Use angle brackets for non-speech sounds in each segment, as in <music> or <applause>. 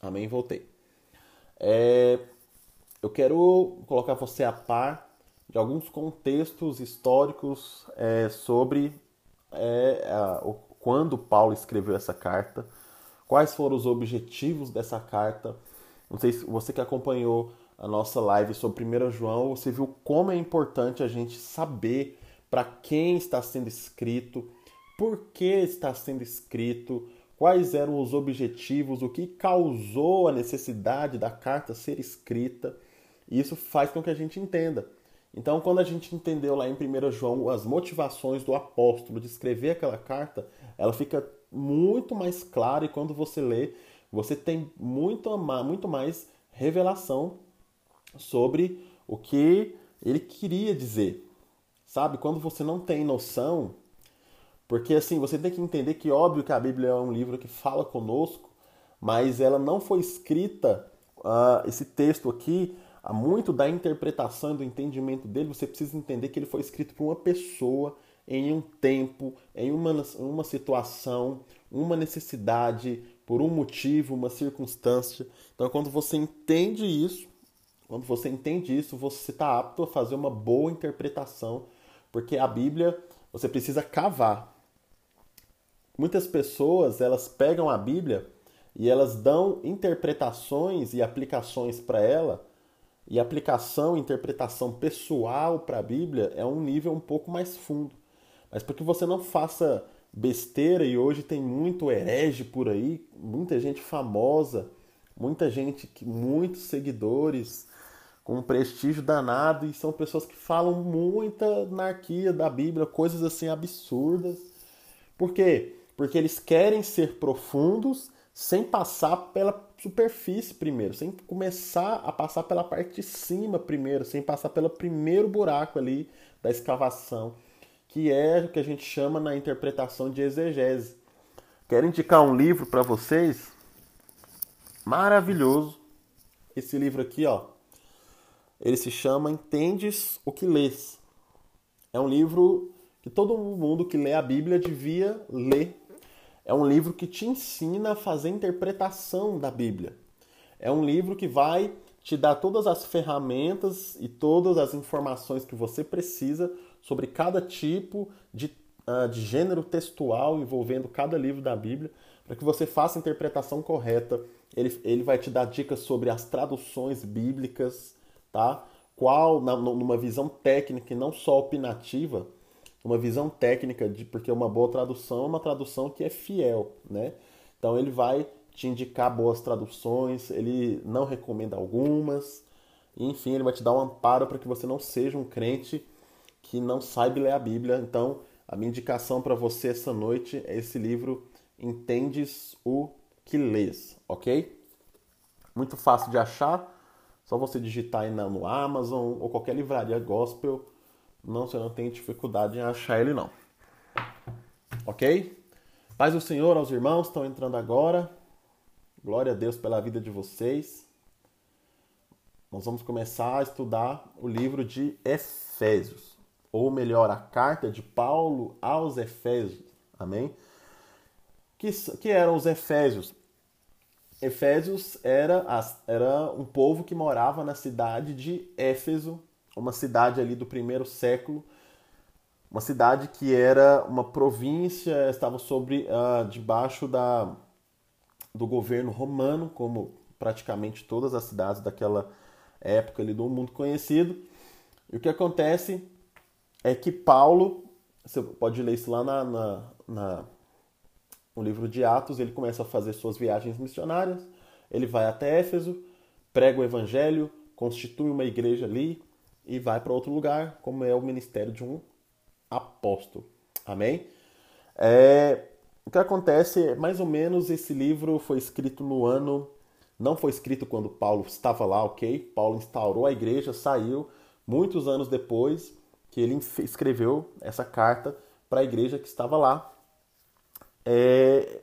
Amém? Voltei. É, eu quero colocar você a par de alguns contextos históricos é, sobre é, a, o, quando Paulo escreveu essa carta, quais foram os objetivos dessa carta. Não sei se você que acompanhou a nossa live sobre 1 João, você viu como é importante a gente saber para quem está sendo escrito, por que está sendo escrito, quais eram os objetivos, o que causou a necessidade da carta ser escrita. Isso faz com que a gente entenda. Então, quando a gente entendeu lá em 1 João as motivações do apóstolo de escrever aquela carta, ela fica muito mais clara e quando você lê, você tem muito, muito mais revelação sobre o que ele queria dizer. Sabe? Quando você não tem noção, porque assim, você tem que entender que óbvio que a Bíblia é um livro que fala conosco, mas ela não foi escrita, uh, esse texto aqui, há muito da interpretação e do entendimento dele, você precisa entender que ele foi escrito por uma pessoa em um tempo, em uma, uma situação, uma necessidade, por um motivo, uma circunstância. Então, quando você entende isso, quando você entende isso, você está apto a fazer uma boa interpretação, porque a Bíblia você precisa cavar. Muitas pessoas elas pegam a Bíblia e elas dão interpretações e aplicações para ela. E aplicação, interpretação pessoal para a Bíblia é um nível um pouco mais fundo. Mas para que você não faça besteira, e hoje tem muito herege por aí, muita gente famosa, muita gente, muitos seguidores, com um prestígio danado, e são pessoas que falam muita anarquia da Bíblia, coisas assim absurdas. Por quê? Porque eles querem ser profundos sem passar pela superfície primeiro, sem começar a passar pela parte de cima primeiro, sem passar pelo primeiro buraco ali da escavação, que é o que a gente chama na interpretação de exegese. Quero indicar um livro para vocês maravilhoso. Esse livro aqui, ó. Ele se chama Entendes o que lês. É um livro que todo mundo que lê a Bíblia devia ler é um livro que te ensina a fazer interpretação da Bíblia. É um livro que vai te dar todas as ferramentas e todas as informações que você precisa sobre cada tipo de, uh, de gênero textual envolvendo cada livro da Bíblia, para que você faça a interpretação correta. Ele, ele vai te dar dicas sobre as traduções bíblicas, tá? Qual, na, numa visão técnica e não só opinativa, uma visão técnica de porque uma boa tradução é uma tradução que é fiel, né? Então ele vai te indicar boas traduções, ele não recomenda algumas, enfim, ele vai te dar um amparo para que você não seja um crente que não sabe ler a Bíblia. Então, a minha indicação para você essa noite é esse livro Entendes o que lês, ok? Muito fácil de achar, só você digitar aí no Amazon ou qualquer livraria gospel não, você não tem dificuldade em achar ele não. Ok? Paz do Senhor aos irmãos, estão entrando agora. Glória a Deus pela vida de vocês. Nós vamos começar a estudar o livro de Efésios, ou melhor, a carta de Paulo aos Efésios. Amém? Que, que eram os Efésios? Efésios era, era um povo que morava na cidade de Éfeso, uma cidade ali do primeiro século, uma cidade que era uma província, estava sobre uh, debaixo da, do governo romano, como praticamente todas as cidades daquela época ali do mundo conhecido. E o que acontece é que Paulo, você pode ler isso lá na, na, na, no livro de Atos, ele começa a fazer suas viagens missionárias, ele vai até Éfeso, prega o evangelho, constitui uma igreja ali, e vai para outro lugar, como é o ministério de um apóstolo. Amém? É, o que acontece, mais ou menos, esse livro foi escrito no ano. Não foi escrito quando Paulo estava lá, ok? Paulo instaurou a igreja, saiu. Muitos anos depois que ele escreveu essa carta para a igreja que estava lá. É,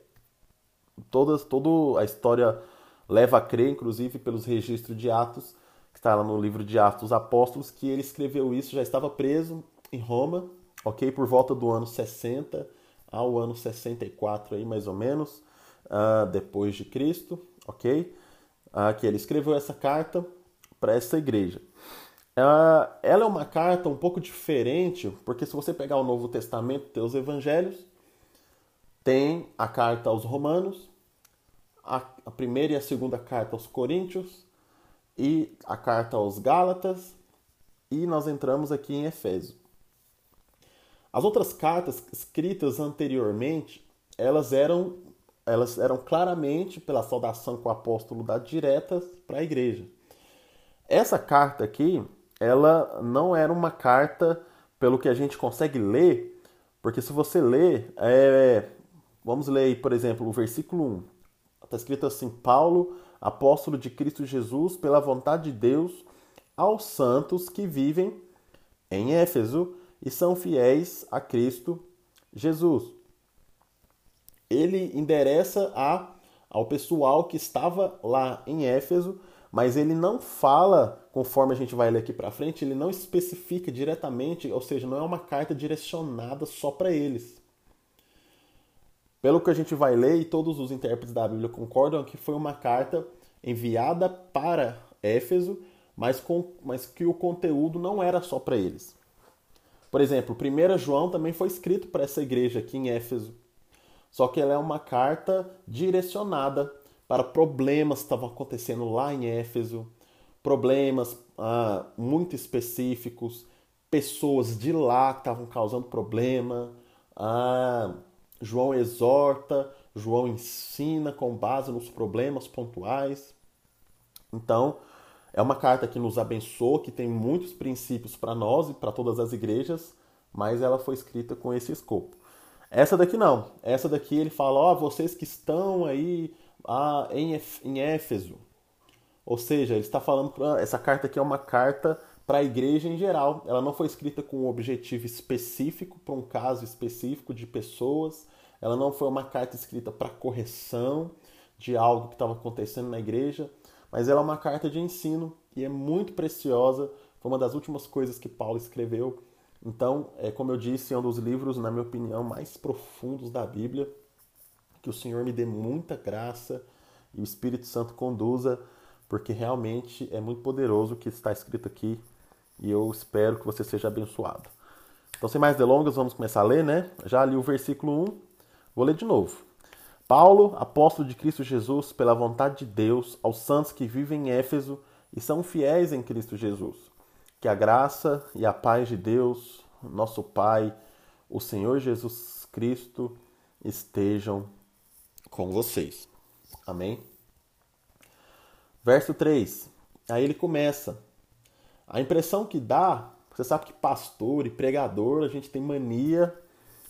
todas, toda a história leva a crer, inclusive pelos registros de Atos, está lá no livro de Atos dos Apóstolos, que ele escreveu isso, já estava preso em Roma, ok? Por volta do ano 60 ao ano 64, aí, mais ou menos, uh, depois de Cristo, ok? ah, que ele escreveu essa carta para essa igreja. Ah, ela é uma carta um pouco diferente, porque se você pegar o Novo Testamento, tem os evangelhos, tem a carta aos Romanos, a, a primeira e a segunda carta aos Coríntios, e a carta aos Gálatas, e nós entramos aqui em Efésio. As outras cartas escritas anteriormente, elas eram elas eram claramente pela saudação que o apóstolo dá diretas para a igreja. Essa carta aqui, ela não era uma carta pelo que a gente consegue ler, porque se você ler, é, vamos ler por exemplo, o versículo 1. Está escrito assim: Paulo, apóstolo de Cristo Jesus, pela vontade de Deus, aos santos que vivem em Éfeso e são fiéis a Cristo Jesus. Ele endereça a, ao pessoal que estava lá em Éfeso, mas ele não fala, conforme a gente vai ler aqui para frente, ele não especifica diretamente, ou seja, não é uma carta direcionada só para eles. Pelo que a gente vai ler, e todos os intérpretes da Bíblia concordam que foi uma carta enviada para Éfeso, mas, com, mas que o conteúdo não era só para eles. Por exemplo, 1 João também foi escrito para essa igreja aqui em Éfeso. Só que ela é uma carta direcionada para problemas que estavam acontecendo lá em Éfeso, problemas ah, muito específicos, pessoas de lá que estavam causando problema. Ah, João exorta, João ensina com base nos problemas pontuais. Então, é uma carta que nos abençoa, que tem muitos princípios para nós e para todas as igrejas, mas ela foi escrita com esse escopo. Essa daqui não. Essa daqui ele fala: Ó, oh, vocês que estão aí ah, em, em Éfeso. Ou seja, ele está falando. Essa carta aqui é uma carta para a igreja em geral. Ela não foi escrita com um objetivo específico, para um caso específico de pessoas. Ela não foi uma carta escrita para correção de algo que estava acontecendo na igreja mas ela é uma carta de ensino e é muito preciosa. Foi uma das últimas coisas que Paulo escreveu. Então, é como eu disse, é um dos livros, na minha opinião, mais profundos da Bíblia. Que o Senhor me dê muita graça e o Espírito Santo conduza, porque realmente é muito poderoso o que está escrito aqui e eu espero que você seja abençoado. Então, sem mais delongas, vamos começar a ler, né? Já li o versículo 1, vou ler de novo. Paulo, apóstolo de Cristo Jesus, pela vontade de Deus, aos santos que vivem em Éfeso e são fiéis em Cristo Jesus. Que a graça e a paz de Deus, nosso Pai, o Senhor Jesus Cristo, estejam com vocês. Amém? Verso 3. Aí ele começa. A impressão que dá, você sabe que pastor e pregador, a gente tem mania,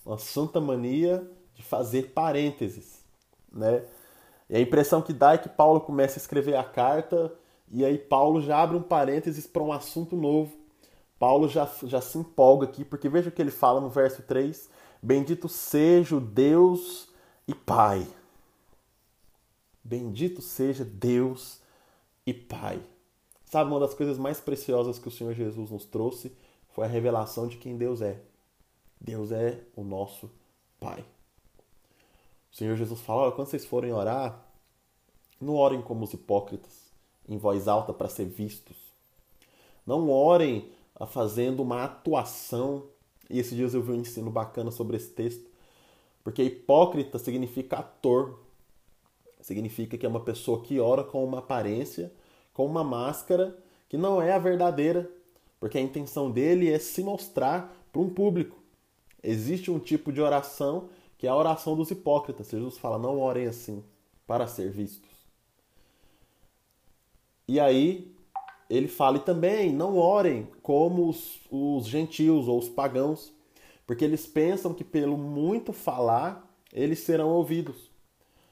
uma santa mania de fazer parênteses né? E a impressão que dá é que Paulo começa a escrever a carta e aí Paulo já abre um parênteses para um assunto novo. Paulo já, já se empolga aqui, porque veja o que ele fala no verso 3: Bendito seja Deus e Pai. Bendito seja Deus e Pai. Sabe, uma das coisas mais preciosas que o Senhor Jesus nos trouxe foi a revelação de quem Deus é. Deus é o nosso Pai. O Senhor Jesus fala: quando vocês forem orar, não orem como os hipócritas, em voz alta para ser vistos. Não orem ah, fazendo uma atuação. E esses dias eu vi um ensino bacana sobre esse texto. Porque hipócrita significa ator. Significa que é uma pessoa que ora com uma aparência, com uma máscara que não é a verdadeira. Porque a intenção dele é se mostrar para um público. Existe um tipo de oração que é a oração dos hipócritas. Jesus fala: não orem assim para ser vistos. E aí ele fala e também não orem como os, os gentios ou os pagãos, porque eles pensam que pelo muito falar eles serão ouvidos.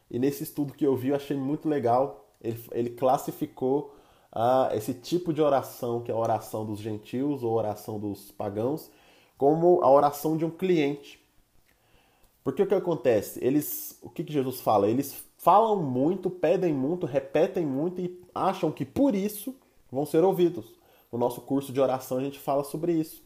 E nesse estudo que eu vi eu achei muito legal. Ele, ele classificou ah, esse tipo de oração, que é a oração dos gentios ou oração dos pagãos, como a oração de um cliente. Porque o que acontece? Eles, o que, que Jesus fala? Eles falam muito, pedem muito, repetem muito e acham que por isso vão ser ouvidos. No nosso curso de oração a gente fala sobre isso.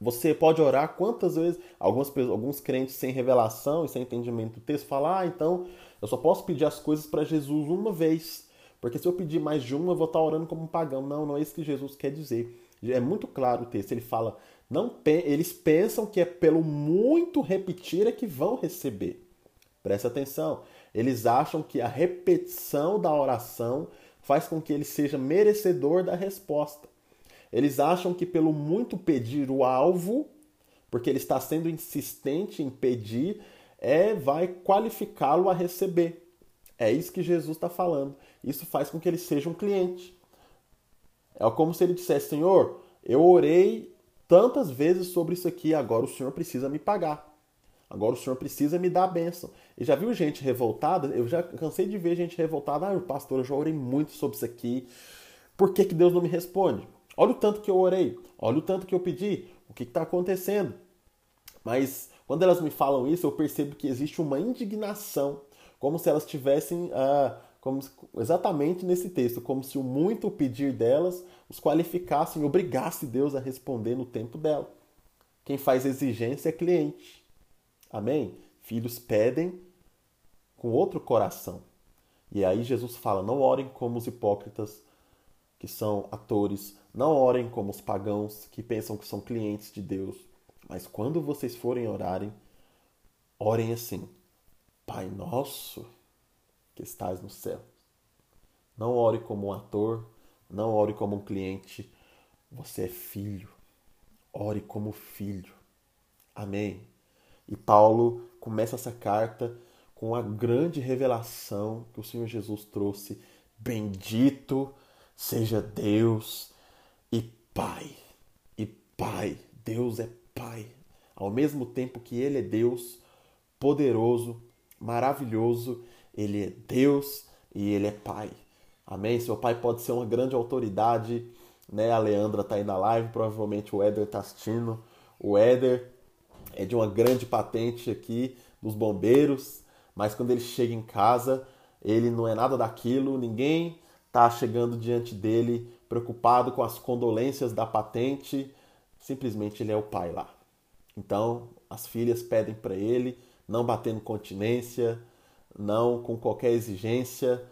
Você pode orar quantas vezes, algumas, alguns crentes sem revelação e sem entendimento do texto falam, ah, então eu só posso pedir as coisas para Jesus uma vez, Porque se eu pedir mais de uma, eu vou estar orando como um pagão. Não, não é isso que Jesus quer dizer. É muito claro o texto. Ele fala, não eles pensam que é pelo muito repetir é que vão receber. Presta atenção. Eles acham que a repetição da oração faz com que ele seja merecedor da resposta. Eles acham que pelo muito pedir o alvo, porque ele está sendo insistente em pedir, é vai qualificá-lo a receber. É isso que Jesus está falando. Isso faz com que ele seja um cliente. É como se ele dissesse: Senhor, eu orei tantas vezes sobre isso aqui, agora o Senhor precisa me pagar. Agora o Senhor precisa me dar a bênção. E já viu gente revoltada? Eu já cansei de ver gente revoltada. Ah, pastor, eu já orei muito sobre isso aqui. Por que, que Deus não me responde? Olha o tanto que eu orei. Olha o tanto que eu pedi. O que está acontecendo? Mas quando elas me falam isso, eu percebo que existe uma indignação, como se elas tivessem ah, como exatamente nesse texto, como se o muito pedir delas os qualificasse, obrigasse Deus a responder no tempo dela. Quem faz exigência é cliente. Amém? Filhos pedem com outro coração. E aí Jesus fala: não orem como os hipócritas, que são atores, não orem como os pagãos, que pensam que são clientes de Deus. Mas quando vocês forem orarem, orem assim: Pai nosso que estás no céu. Não ore como um ator, não ore como um cliente. Você é filho. Ore como filho. Amém. E Paulo começa essa carta com a grande revelação que o Senhor Jesus trouxe. Bendito seja Deus e Pai. E Pai, Deus é Pai. Ao mesmo tempo que Ele é Deus, poderoso, maravilhoso, Ele é Deus e Ele é Pai. Amém? Seu pai pode ser uma grande autoridade, né? A Leandra tá aí na live, provavelmente o Éder tá assistindo. O Éder é de uma grande patente aqui dos bombeiros, mas quando ele chega em casa, ele não é nada daquilo, ninguém tá chegando diante dele preocupado com as condolências da patente, simplesmente ele é o pai lá. Então, as filhas pedem para ele não batendo continência, não com qualquer exigência,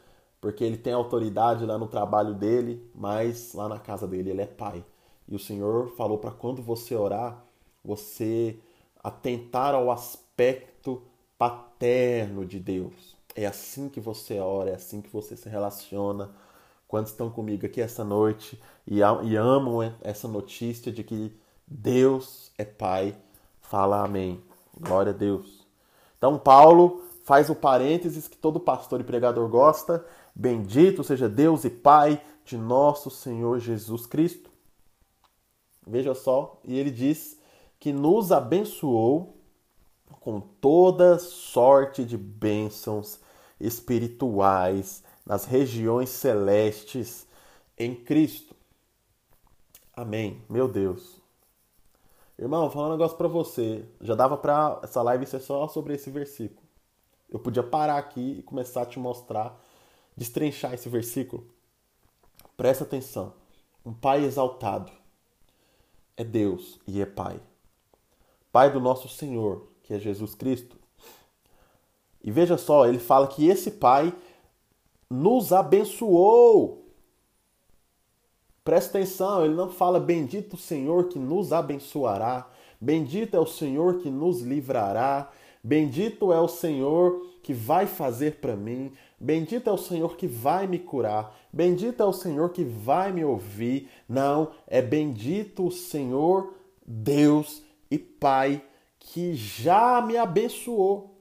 porque ele tem autoridade lá no trabalho dele, mas lá na casa dele ele é pai. E o Senhor falou para quando você orar, você atentar ao aspecto paterno de Deus. É assim que você ora, é assim que você se relaciona. Quando estão comigo aqui essa noite e, e amam essa notícia de que Deus é Pai, fala amém. Glória a Deus. Então, Paulo faz o parênteses que todo pastor e pregador gosta Bendito seja Deus e Pai de nosso Senhor Jesus Cristo. Veja só, e ele diz que nos abençoou com toda sorte de bênçãos espirituais nas regiões celestes em Cristo. Amém. Meu Deus. Irmão, vou falar um negócio para você. Já dava para essa live ser só sobre esse versículo. Eu podia parar aqui e começar a te mostrar destrinchar esse versículo, presta atenção. Um pai exaltado é Deus e é Pai. Pai do nosso Senhor, que é Jesus Cristo. E veja só, ele fala que esse Pai nos abençoou. Presta atenção, ele não fala bendito o Senhor que nos abençoará, bendito é o Senhor que nos livrará, bendito é o Senhor que vai fazer para mim, Bendito é o Senhor que vai me curar. Bendito é o Senhor que vai me ouvir. Não, é bendito o Senhor, Deus e Pai, que já me abençoou.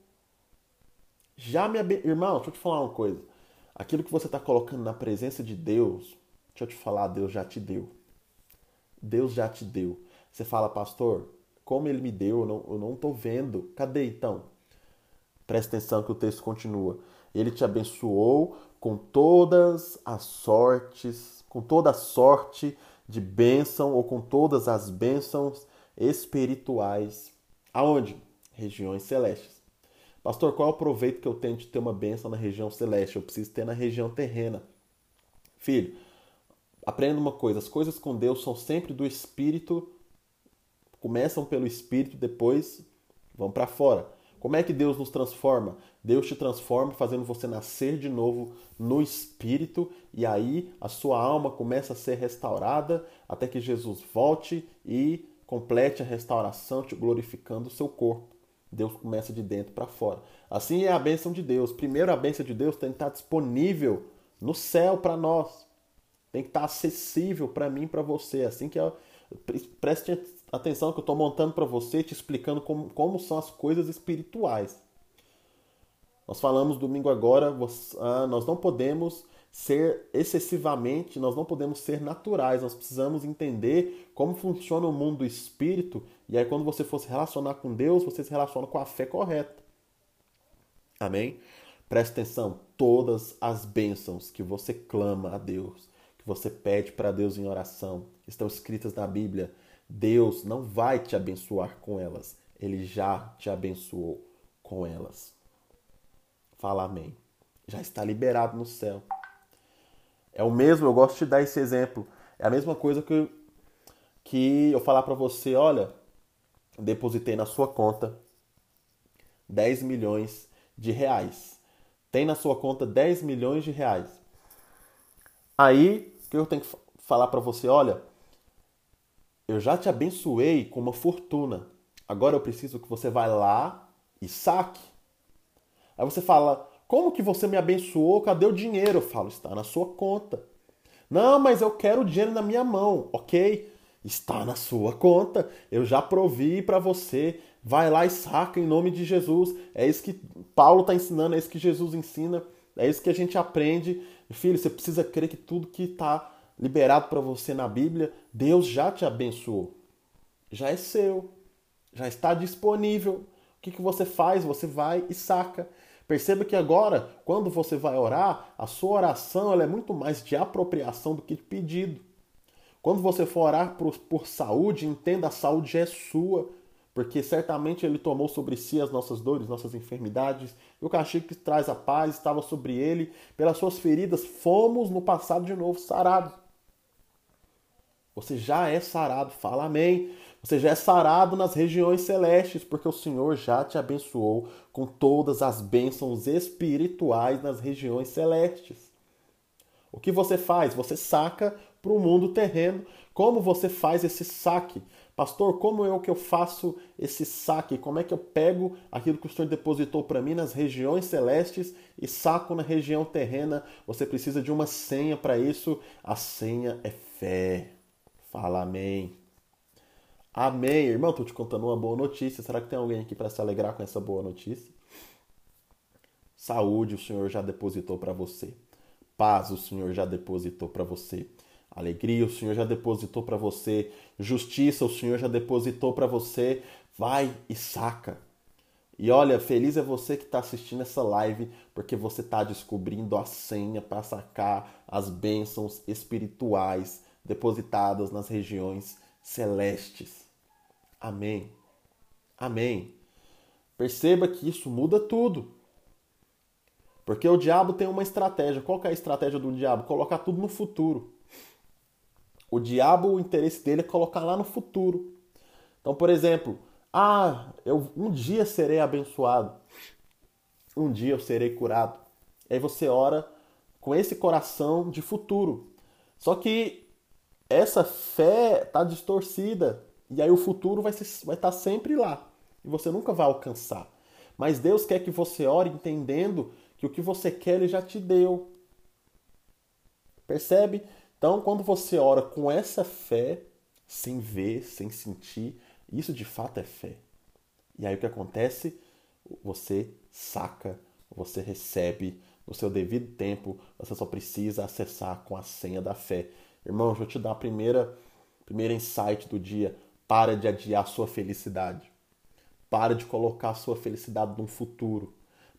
Já me abençoou. Irmão, deixa eu te falar uma coisa. Aquilo que você está colocando na presença de Deus, deixa eu te falar, Deus já te deu. Deus já te deu. Você fala, pastor, como ele me deu, eu não estou vendo. Cadê então? Presta atenção que o texto continua. Ele te abençoou com todas as sortes, com toda a sorte de bênção ou com todas as bênçãos espirituais. Aonde? Regiões celestes. Pastor, qual é o proveito que eu tenho de ter uma bênção na região celeste? Eu preciso ter na região terrena. Filho, aprenda uma coisa: as coisas com Deus são sempre do espírito, começam pelo espírito, depois vão para fora. Como é que Deus nos transforma? Deus te transforma fazendo você nascer de novo no espírito e aí a sua alma começa a ser restaurada até que Jesus volte e complete a restauração, te glorificando o seu corpo. Deus começa de dentro para fora. Assim é a bênção de Deus. Primeiro, a bênção de Deus tem que estar disponível no céu para nós. Tem que estar acessível para mim para você. Assim que é Preste atenção que eu estou montando para você, te explicando como, como são as coisas espirituais. Nós falamos domingo agora, ah, nós não podemos ser excessivamente, nós não podemos ser naturais, nós precisamos entender como funciona o mundo do espírito, e aí quando você for se relacionar com Deus, você se relaciona com a fé correta. Amém? Preste atenção, todas as bênçãos que você clama a Deus, você pede para Deus em oração, estão escritas na Bíblia. Deus não vai te abençoar com elas, ele já te abençoou com elas. Fala amém. Já está liberado no céu. É o mesmo, eu gosto de dar esse exemplo. É a mesma coisa que, que eu falar para você, olha, depositei na sua conta 10 milhões de reais. Tem na sua conta 10 milhões de reais. Aí, que eu tenho que falar para você? Olha, eu já te abençoei com uma fortuna. Agora eu preciso que você vá lá e saque. Aí você fala: Como que você me abençoou? Cadê o dinheiro? Eu falo: Está na sua conta. Não, mas eu quero o dinheiro na minha mão. Ok, está na sua conta. Eu já provi para você. Vai lá e saca em nome de Jesus. É isso que Paulo está ensinando, é isso que Jesus ensina, é isso que a gente aprende. Filho, você precisa crer que tudo que está liberado para você na Bíblia, Deus já te abençoou. Já é seu. Já está disponível. O que, que você faz? Você vai e saca. Perceba que agora, quando você vai orar, a sua oração ela é muito mais de apropriação do que de pedido. Quando você for orar por, por saúde, entenda a saúde é sua, porque certamente ele tomou sobre si as nossas dores, nossas enfermidades, e o castigo que traz a paz estava sobre ele. Pelas suas feridas fomos no passado de novo sarados. Você já é sarado, fala amém. Você já é sarado nas regiões celestes, porque o Senhor já te abençoou com todas as bênçãos espirituais nas regiões celestes. O que você faz? Você saca para o mundo terreno. Como você faz esse saque? Pastor, como é que eu faço esse saque? Como é que eu pego aquilo que o Senhor depositou para mim nas regiões celestes e saco na região terrena? Você precisa de uma senha para isso. A senha é fé. Fala amém. Amém. Irmão, estou te contando uma boa notícia. Será que tem alguém aqui para se alegrar com essa boa notícia? Saúde o Senhor já depositou para você. Paz o Senhor já depositou para você. Alegria o Senhor já depositou para você. Justiça o Senhor já depositou para você. Vai e saca. E olha, feliz é você que está assistindo essa live, porque você está descobrindo a senha para sacar as bênçãos espirituais depositadas nas regiões celestes. Amém. Amém. Perceba que isso muda tudo. Porque o diabo tem uma estratégia. Qual é a estratégia do diabo? Colocar tudo no futuro. O diabo, o interesse dele é colocar lá no futuro. Então, por exemplo, ah, eu um dia serei abençoado. Um dia eu serei curado. Aí você ora com esse coração de futuro. Só que essa fé está distorcida. E aí o futuro vai, vai estar tá sempre lá. E você nunca vai alcançar. Mas Deus quer que você ore entendendo que o que você quer Ele já te deu. Percebe? Então, quando você ora com essa fé, sem ver, sem sentir, isso de fato é fé. E aí o que acontece? Você saca, você recebe no seu devido tempo, você só precisa acessar com a senha da fé. Irmão, eu te dar a primeira, primeira insight do dia. Para de adiar a sua felicidade. Para de colocar a sua felicidade no futuro.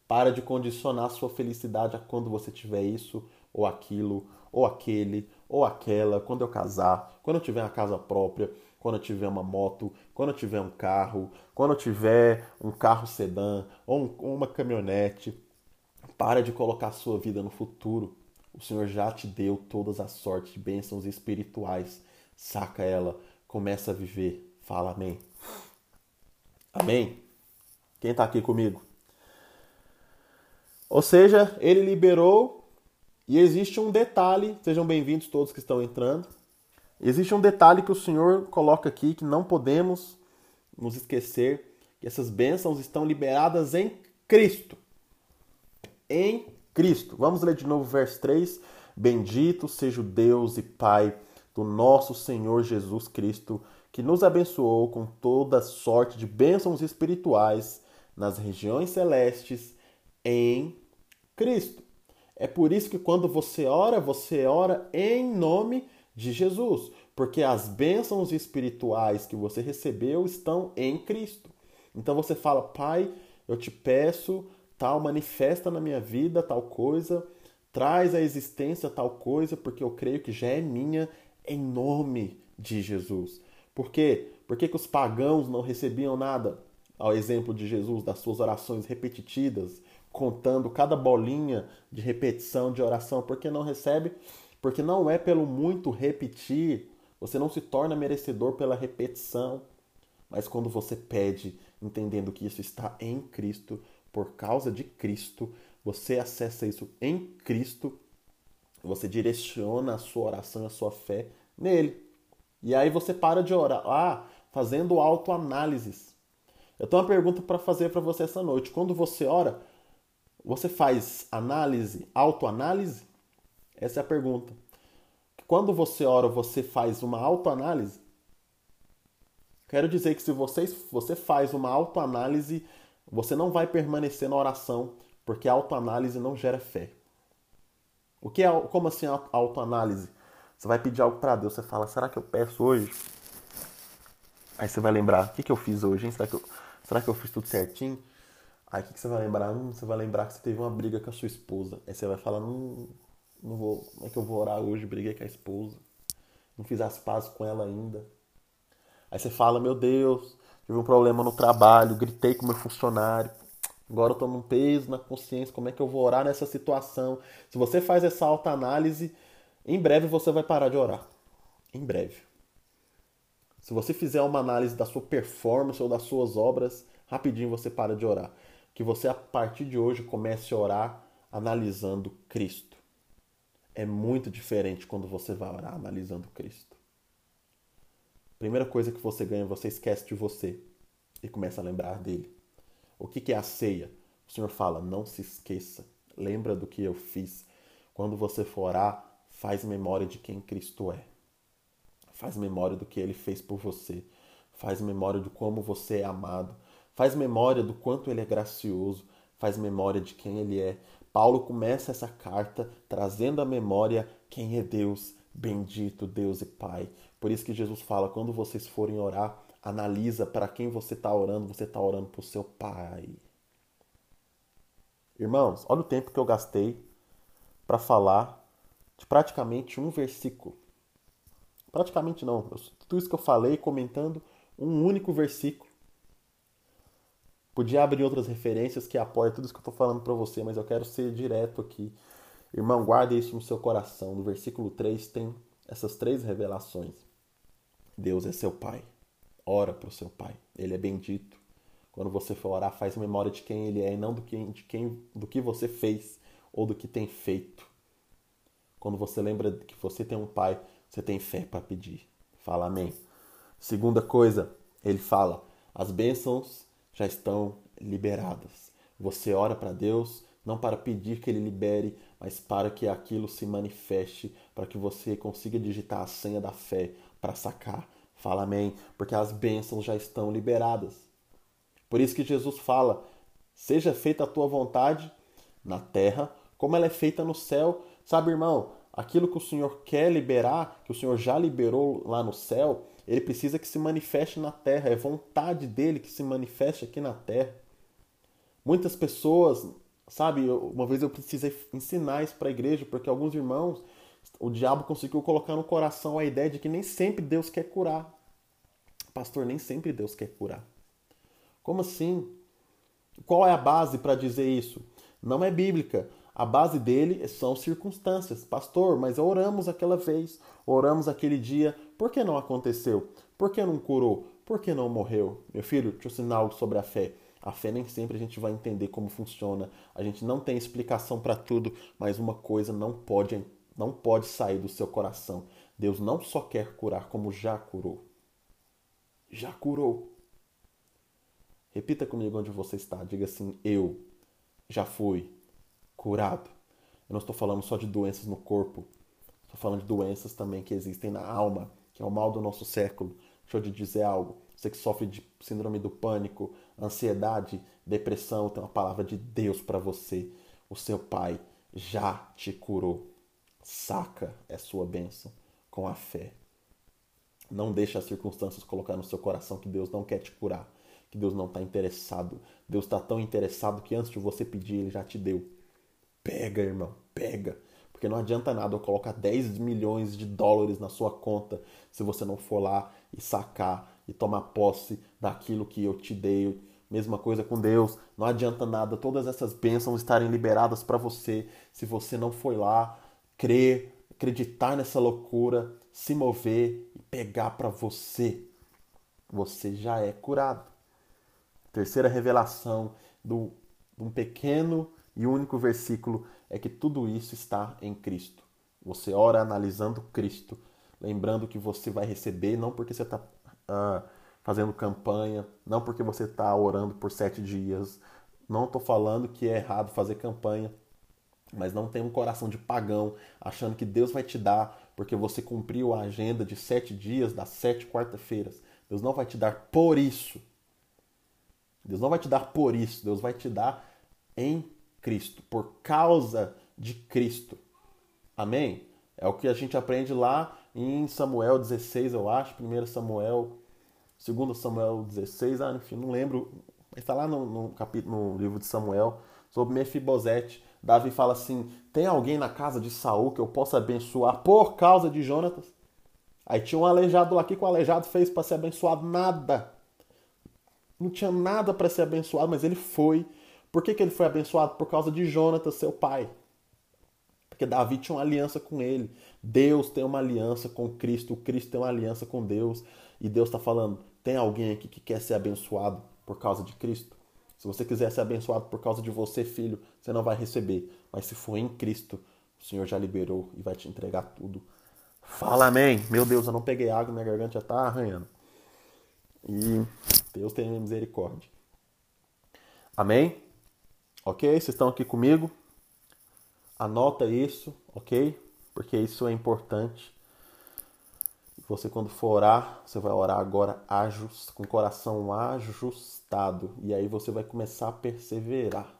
Para de condicionar a sua felicidade a quando você tiver isso, ou aquilo, ou aquele, ou aquela, quando eu casar, quando eu tiver uma casa própria, quando eu tiver uma moto, quando eu tiver um carro, quando eu tiver um carro sedã ou um, uma caminhonete. Para de colocar a sua vida no futuro. O Senhor já te deu todas as sortes de bênçãos espirituais. Saca ela, começa a viver. Fala amém. Amém. Quem está aqui comigo? Ou seja, ele liberou e existe um detalhe, sejam bem-vindos todos que estão entrando. Existe um detalhe que o Senhor coloca aqui que não podemos nos esquecer, que essas bênçãos estão liberadas em Cristo. Em Cristo. Vamos ler de novo o verso 3. Bendito seja o Deus e Pai do nosso Senhor Jesus Cristo, que nos abençoou com toda sorte de bênçãos espirituais nas regiões celestes em Cristo. É por isso que quando você ora, você ora em nome de Jesus, porque as bênçãos espirituais que você recebeu estão em Cristo. Então você fala, Pai, eu te peço, tal, manifesta na minha vida tal coisa, traz à existência tal coisa, porque eu creio que já é minha, em nome de Jesus. Por quê? Por que, que os pagãos não recebiam nada? Ao exemplo de Jesus, das suas orações repetidas, contando cada bolinha de repetição de oração, porque não recebe? Porque não é pelo muito repetir, você não se torna merecedor pela repetição, mas quando você pede, entendendo que isso está em Cristo, por causa de Cristo, você acessa isso em Cristo, você direciona a sua oração, a sua fé nele. E aí você para de orar, ah, fazendo autoanálises. Eu tenho uma pergunta para fazer para você essa noite. Quando você ora, você faz análise, autoanálise? Essa é a pergunta. Quando você ora, você faz uma autoanálise? Quero dizer que se você, você faz uma autoanálise, você não vai permanecer na oração, porque a autoanálise não gera fé. O que é como assim autoanálise? Você vai pedir algo para Deus, você fala: "Será que eu peço hoje?" Aí você vai lembrar: "O que que eu fiz hoje? Será que eu, será que eu fiz tudo certinho?" Aí o que, que você vai lembrar? Hum, você vai lembrar que você teve uma briga com a sua esposa. Aí você vai falar, hum, não vou. Como é que eu vou orar hoje? Briguei com a esposa. Não fiz as pazes com ela ainda. Aí você fala, meu Deus, tive um problema no trabalho, gritei com meu funcionário. Agora eu tô num peso na consciência, como é que eu vou orar nessa situação? Se você faz essa autoanálise, em breve você vai parar de orar. Em breve. Se você fizer uma análise da sua performance ou das suas obras, rapidinho você para de orar que você a partir de hoje comece a orar analisando Cristo. É muito diferente quando você vai orar analisando Cristo. Primeira coisa que você ganha, você esquece de você e começa a lembrar dele. O que é a ceia? O Senhor fala: não se esqueça, lembra do que eu fiz. Quando você for orar, faz memória de quem Cristo é. Faz memória do que ele fez por você. Faz memória de como você é amado faz memória do quanto ele é gracioso, faz memória de quem ele é. Paulo começa essa carta trazendo à memória quem é Deus, bendito Deus e Pai. Por isso que Jesus fala: quando vocês forem orar, analisa para quem você está orando, você está orando para o seu Pai. Irmãos, olha o tempo que eu gastei para falar de praticamente um versículo. Praticamente não, tudo isso que eu falei comentando um único versículo. Podia abrir outras referências que apoiam tudo isso que eu estou falando para você, mas eu quero ser direto aqui. Irmão, guarde isso no seu coração. No versículo 3 tem essas três revelações. Deus é seu Pai. Ora para o seu Pai. Ele é bendito. Quando você for orar, faz memória de quem ele é e não do que, de quem, do que você fez ou do que tem feito. Quando você lembra que você tem um Pai, você tem fé para pedir. Fala amém. Segunda coisa, ele fala: as bênçãos já estão liberadas. Você ora para Deus não para pedir que Ele libere, mas para que aquilo se manifeste, para que você consiga digitar a senha da fé para sacar. Fala amém, porque as bênçãos já estão liberadas. Por isso que Jesus fala: seja feita a tua vontade na terra, como ela é feita no céu. Sabe, irmão, aquilo que o Senhor quer liberar, que o Senhor já liberou lá no céu, ele precisa que se manifeste na terra, é vontade dele que se manifeste aqui na terra. Muitas pessoas, sabe, uma vez eu precisei ensinar isso para a igreja, porque alguns irmãos, o diabo conseguiu colocar no coração a ideia de que nem sempre Deus quer curar. Pastor, nem sempre Deus quer curar. Como assim? Qual é a base para dizer isso? Não é bíblica. A base dele são circunstâncias. Pastor, mas oramos aquela vez, oramos aquele dia, por que não aconteceu? Por que não curou? Por que não morreu? Meu filho, deixa eu ensinar algo sobre a fé. A fé nem sempre a gente vai entender como funciona. A gente não tem explicação para tudo, mas uma coisa não pode não pode sair do seu coração. Deus não só quer curar, como já curou. Já curou. Repita comigo onde você está. Diga assim: Eu já fui curado. Eu não estou falando só de doenças no corpo. Estou falando de doenças também que existem na alma, que é o mal do nosso século. Deixa eu te dizer algo. Você que sofre de síndrome do pânico, ansiedade, depressão, tem uma palavra de Deus para você. O seu Pai já te curou. Saca é sua bênção com a fé. Não deixe as circunstâncias colocar no seu coração que Deus não quer te curar, que Deus não está interessado. Deus está tão interessado que antes de você pedir, Ele já te deu. Pega, irmão, pega. Porque não adianta nada eu colocar 10 milhões de dólares na sua conta se você não for lá e sacar e tomar posse daquilo que eu te dei. Mesma coisa com Deus. Não adianta nada todas essas bênçãos estarem liberadas para você se você não foi lá crer, acreditar nessa loucura, se mover e pegar para você. Você já é curado. Terceira revelação do, de um pequeno e único versículo é que tudo isso está em Cristo. Você ora analisando Cristo, lembrando que você vai receber, não porque você está ah, fazendo campanha, não porque você está orando por sete dias. Não estou falando que é errado fazer campanha, mas não tem um coração de pagão achando que Deus vai te dar porque você cumpriu a agenda de sete dias das sete quarta-feiras. Deus não vai te dar por isso. Deus não vai te dar por isso. Deus vai te dar em Cristo, por causa de Cristo. Amém? É o que a gente aprende lá em Samuel 16, eu acho, 1 Samuel, 2 Samuel 16, ah, enfim, não lembro, está lá no, no, capítulo, no livro de Samuel, sobre Mefibosete. Davi fala assim: tem alguém na casa de Saul que eu possa abençoar por causa de Jonatas? Aí tinha um aleijado lá, que o aleijado fez para ser abençoado? Nada. Não tinha nada para ser abençoado, mas ele foi por que, que ele foi abençoado? Por causa de Jonatas, seu pai. Porque Davi tinha uma aliança com ele. Deus tem uma aliança com Cristo. Cristo tem uma aliança com Deus. E Deus está falando: tem alguém aqui que quer ser abençoado por causa de Cristo? Se você quiser ser abençoado por causa de você, filho, você não vai receber. Mas se for em Cristo, o Senhor já liberou e vai te entregar tudo. Fala amém. Meu Deus, eu não peguei água, minha garganta já está arranhando. E Deus tem misericórdia. Amém? Ok? Vocês estão aqui comigo? Anota isso, ok? Porque isso é importante. Você, quando for orar, você vai orar agora ajust, com o coração ajustado. E aí você vai começar a perseverar.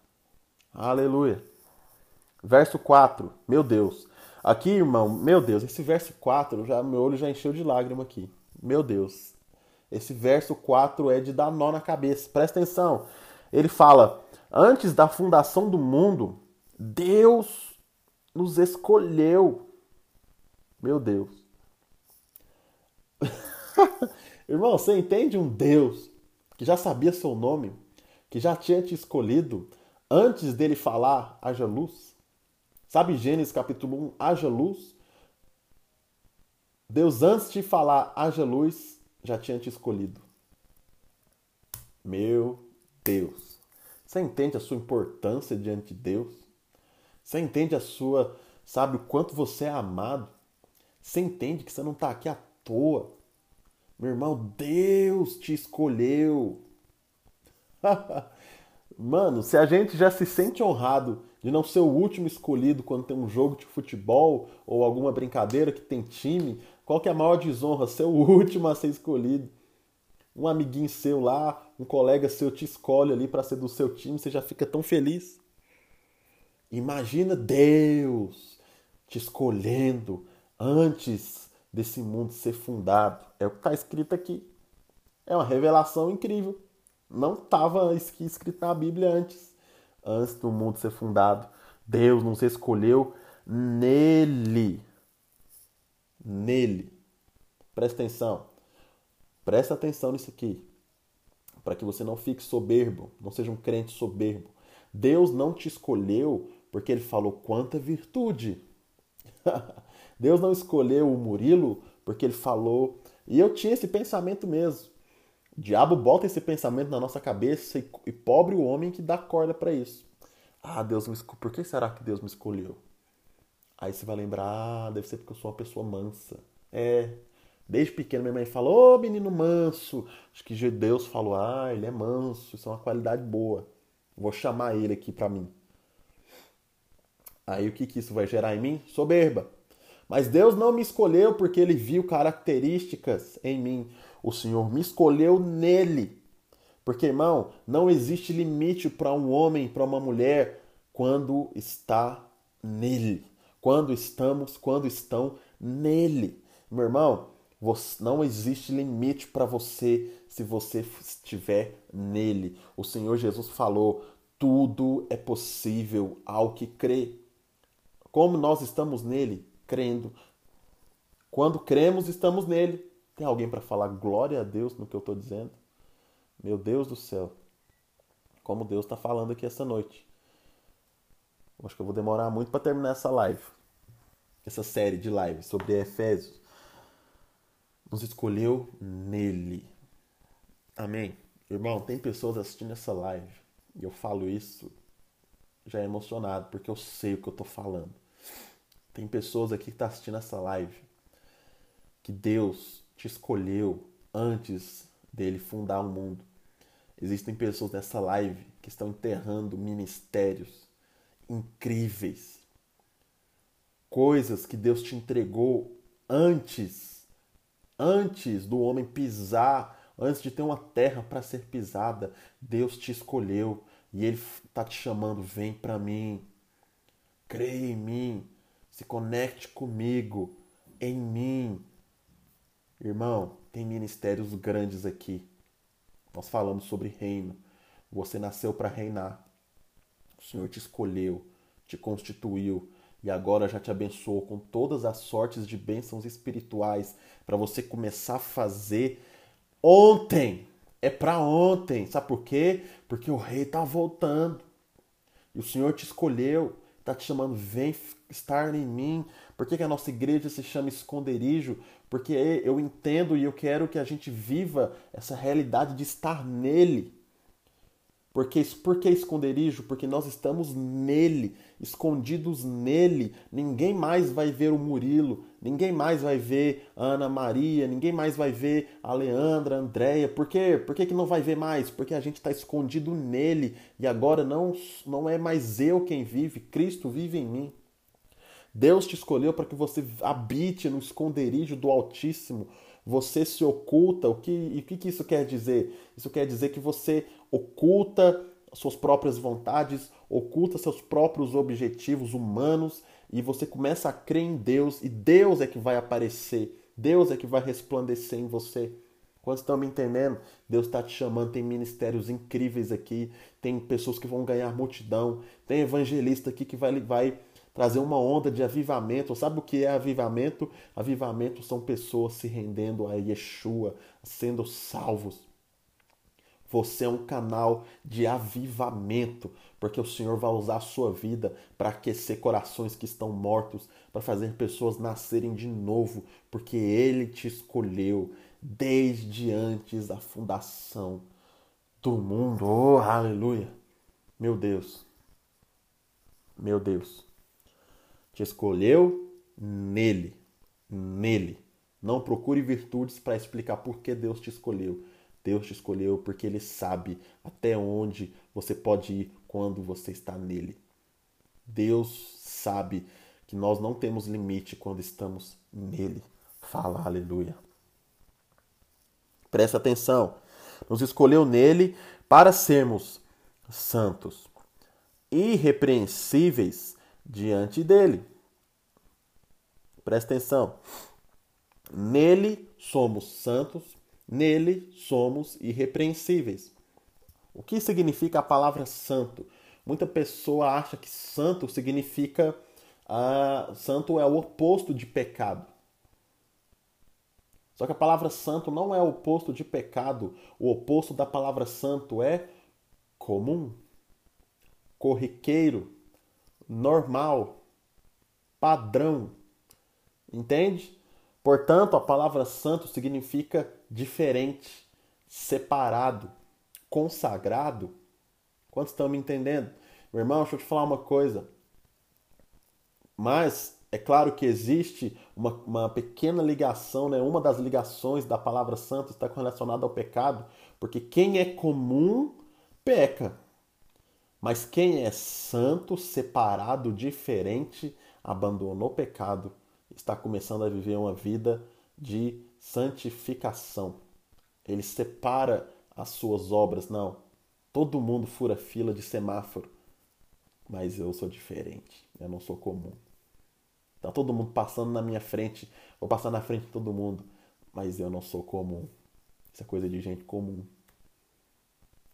Aleluia. Verso 4. Meu Deus. Aqui, irmão, meu Deus, esse verso 4, já, meu olho já encheu de lágrima aqui. Meu Deus. Esse verso 4 é de dar nó na cabeça. Presta atenção. Ele fala: Antes da fundação do mundo, Deus nos escolheu. Meu Deus. <laughs> Irmão, você entende um Deus que já sabia seu nome, que já tinha te escolhido antes dele falar haja luz? Sabe Gênesis capítulo 1, haja luz? Deus antes de falar haja luz já tinha te escolhido. Meu Deus. Você entende a sua importância diante de Deus? Você entende a sua, sabe, o quanto você é amado? Você entende que você não está aqui à toa? Meu irmão, Deus te escolheu. <laughs> Mano, se a gente já se sente honrado de não ser o último escolhido quando tem um jogo de futebol ou alguma brincadeira que tem time, qual que é a maior desonra? Ser o <laughs> último a ser escolhido um amiguinho seu lá, um colega seu te escolhe ali para ser do seu time, você já fica tão feliz. Imagina Deus te escolhendo antes desse mundo ser fundado. É o que está escrito aqui. É uma revelação incrível. Não estava escrito na Bíblia antes. Antes do mundo ser fundado, Deus nos escolheu nele. Nele. Presta atenção. Presta atenção nisso aqui, para que você não fique soberbo, não seja um crente soberbo. Deus não te escolheu porque ele falou quanta virtude. <laughs> Deus não escolheu o Murilo porque ele falou. E eu tinha esse pensamento mesmo. O diabo bota esse pensamento na nossa cabeça e, pobre o homem que dá corda para isso. Ah, Deus me escolheu. Por que será que Deus me escolheu? Aí você vai lembrar, ah, deve ser porque eu sou uma pessoa mansa. É. Desde pequeno minha mãe falou, ô oh, menino manso. Acho que Deus falou, ah, ele é manso, isso é uma qualidade boa. Vou chamar ele aqui para mim. Aí o que, que isso vai gerar em mim? Soberba. Mas Deus não me escolheu porque ele viu características em mim. O Senhor me escolheu nele. Porque, irmão, não existe limite para um homem, para uma mulher, quando está nele. Quando estamos, quando estão nele. Meu irmão, não existe limite para você se você estiver nele. O Senhor Jesus falou: tudo é possível ao que crê. Como nós estamos nele? Crendo. Quando cremos, estamos nele. Tem alguém para falar glória a Deus no que eu estou dizendo? Meu Deus do céu. Como Deus está falando aqui essa noite. Acho que eu vou demorar muito para terminar essa live. Essa série de lives sobre Efésios. Nos escolheu nele. Amém. Irmão, tem pessoas assistindo essa live. E eu falo isso já emocionado, porque eu sei o que eu estou falando. Tem pessoas aqui que estão tá assistindo essa live que Deus te escolheu antes dele fundar o mundo. Existem pessoas nessa live que estão enterrando ministérios incríveis. Coisas que Deus te entregou antes, antes do homem pisar, antes de ter uma terra para ser pisada, Deus te escolheu e ele está te chamando, vem para mim. Creia em mim, se conecte comigo, em mim. Irmão, tem ministérios grandes aqui. Nós falamos sobre reino. Você nasceu para reinar. O Senhor te escolheu, te constituiu e agora já te abençoou com todas as sortes de bênçãos espirituais para você começar a fazer ontem. É para ontem. Sabe por quê? Porque o rei está voltando. E o Senhor te escolheu, está te chamando, vem estar em mim. Por que, que a nossa igreja se chama esconderijo? Porque eu entendo e eu quero que a gente viva essa realidade de estar nele. Porque, por que esconderijo? Porque nós estamos nele, escondidos nele. Ninguém mais vai ver o Murilo, ninguém mais vai ver a Ana Maria, ninguém mais vai ver a Leandra, a Andréia. Por quê? Por que, que não vai ver mais? Porque a gente está escondido nele e agora não, não é mais eu quem vive, Cristo vive em mim. Deus te escolheu para que você habite no esconderijo do Altíssimo. Você se oculta. O que, e o que isso quer dizer? Isso quer dizer que você oculta suas próprias vontades, oculta seus próprios objetivos humanos e você começa a crer em Deus e Deus é que vai aparecer, Deus é que vai resplandecer em você. Quando estão me entendendo? Deus está te chamando, tem ministérios incríveis aqui, tem pessoas que vão ganhar multidão, tem evangelista aqui que vai, vai trazer uma onda de avivamento. Sabe o que é avivamento? Avivamento são pessoas se rendendo a Yeshua, sendo salvos. Você é um canal de avivamento, porque o Senhor vai usar a sua vida para aquecer corações que estão mortos, para fazer pessoas nascerem de novo, porque Ele te escolheu desde antes da fundação do mundo. Oh, aleluia! Meu Deus, meu Deus te escolheu nele, nele. Não procure virtudes para explicar por que Deus te escolheu. Deus te escolheu porque Ele sabe até onde você pode ir quando você está nele. Deus sabe que nós não temos limite quando estamos nele. Fala, aleluia. Presta atenção. Nos escolheu nele para sermos santos, irrepreensíveis diante dele. Presta atenção. Nele somos santos, nele somos irrepreensíveis. O que significa a palavra santo? Muita pessoa acha que santo significa ah, santo é o oposto de pecado. Só que a palavra santo não é o oposto de pecado. O oposto da palavra santo é comum, corriqueiro, normal, padrão. Entende? Portanto, a palavra santo significa diferente, separado, consagrado. Quantos estão me entendendo? Meu irmão, deixa eu te falar uma coisa. Mas é claro que existe uma, uma pequena ligação, né? uma das ligações da palavra santa está relacionada ao pecado, porque quem é comum peca. Mas quem é santo, separado, diferente, abandonou o pecado, está começando a viver uma vida de santificação. Ele separa as suas obras. Não, todo mundo fura fila de semáforo, mas eu sou diferente, eu não sou comum. Tá todo mundo passando na minha frente, vou passar na frente de todo mundo, mas eu não sou comum. Isso é coisa de gente comum.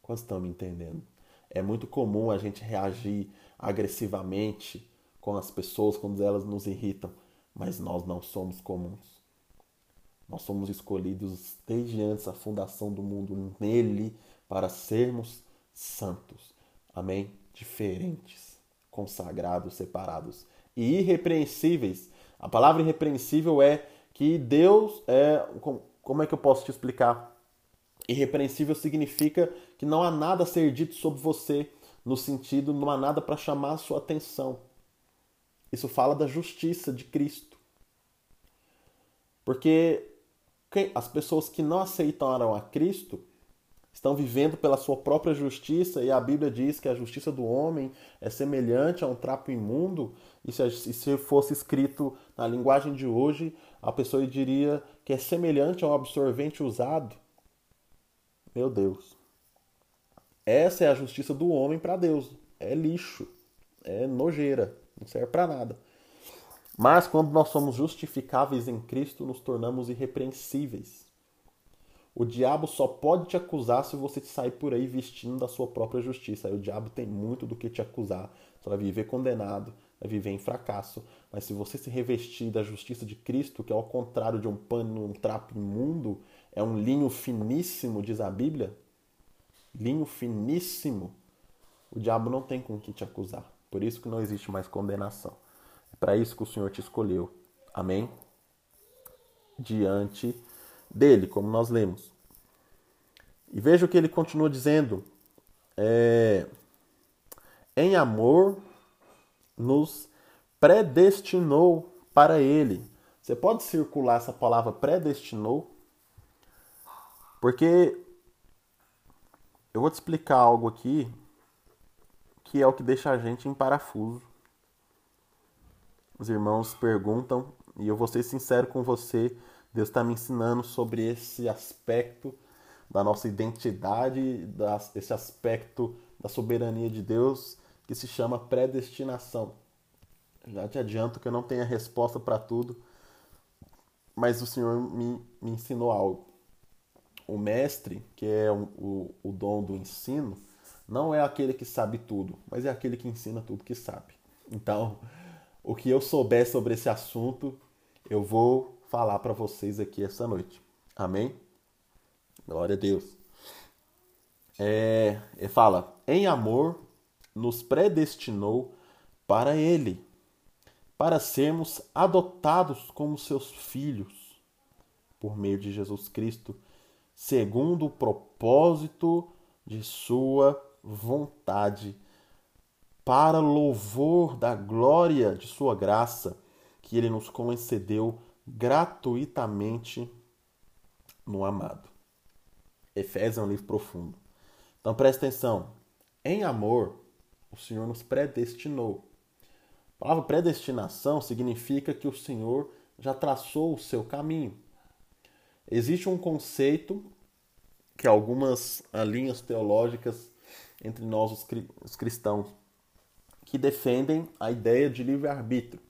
Quantos estão me entendendo? É muito comum a gente reagir agressivamente com as pessoas quando elas nos irritam, mas nós não somos comuns. Nós somos escolhidos desde antes da fundação do mundo nele para sermos santos. Amém? Diferentes, consagrados, separados e irrepreensíveis. A palavra irrepreensível é que Deus é. Como é que eu posso te explicar? Irrepreensível significa que não há nada a ser dito sobre você, no sentido, não há nada para chamar a sua atenção. Isso fala da justiça de Cristo. Porque as pessoas que não aceitaram a Cristo estão vivendo pela sua própria justiça, e a Bíblia diz que a justiça do homem é semelhante a um trapo imundo, e se fosse escrito na linguagem de hoje, a pessoa diria que é semelhante a um absorvente usado. Meu Deus. Essa é a justiça do homem para Deus. É lixo, é nojeira, não serve para nada. Mas quando nós somos justificáveis em Cristo, nos tornamos irrepreensíveis. O diabo só pode te acusar se você sair por aí vestindo da sua própria justiça. Aí o diabo tem muito do que te acusar. Você vai viver condenado, vai viver em fracasso. Mas se você se revestir da justiça de Cristo, que é ao contrário de um pano, um trapo imundo, é um linho finíssimo, diz a Bíblia. Linho finíssimo. O diabo não tem com que te acusar. Por isso que não existe mais condenação. É para isso que o Senhor te escolheu. Amém? Diante dele, como nós lemos. E veja o que ele continua dizendo. É, em amor nos predestinou para ele. Você pode circular essa palavra predestinou? Porque eu vou te explicar algo aqui que é o que deixa a gente em parafuso. Os irmãos perguntam, e eu vou ser sincero com você, Deus está me ensinando sobre esse aspecto da nossa identidade, esse aspecto da soberania de Deus que se chama predestinação. Já te adianto que eu não tenho a resposta para tudo, mas o Senhor me, me ensinou algo. O mestre, que é o, o, o dom do ensino, não é aquele que sabe tudo, mas é aquele que ensina tudo que sabe. Então, o que eu souber sobre esse assunto, eu vou falar para vocês aqui essa noite. Amém? Glória a Deus. É, ele fala: em amor nos predestinou para Ele, para sermos adotados como seus filhos, por meio de Jesus Cristo, segundo o propósito de Sua vontade, para louvor da glória de Sua graça, que Ele nos concedeu gratuitamente no amado. Efésios é um livro profundo. Então presta atenção. Em amor, o Senhor nos predestinou. A palavra predestinação significa que o Senhor já traçou o seu caminho. Existe um conceito que algumas linhas teológicas entre nós, os cristãos, que defendem a ideia de livre-arbítrio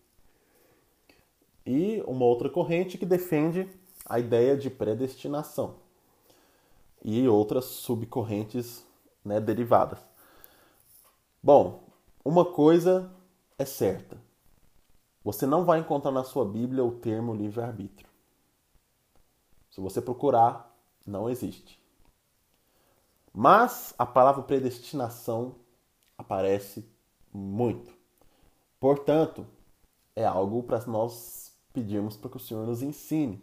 e uma outra corrente que defende a ideia de predestinação e outras subcorrentes né, derivadas. Bom, uma coisa é certa: você não vai encontrar na sua Bíblia o termo livre-arbítrio. Se você procurar, não existe. Mas a palavra predestinação aparece muito. Portanto, é algo para nós pedimos para que o Senhor nos ensine.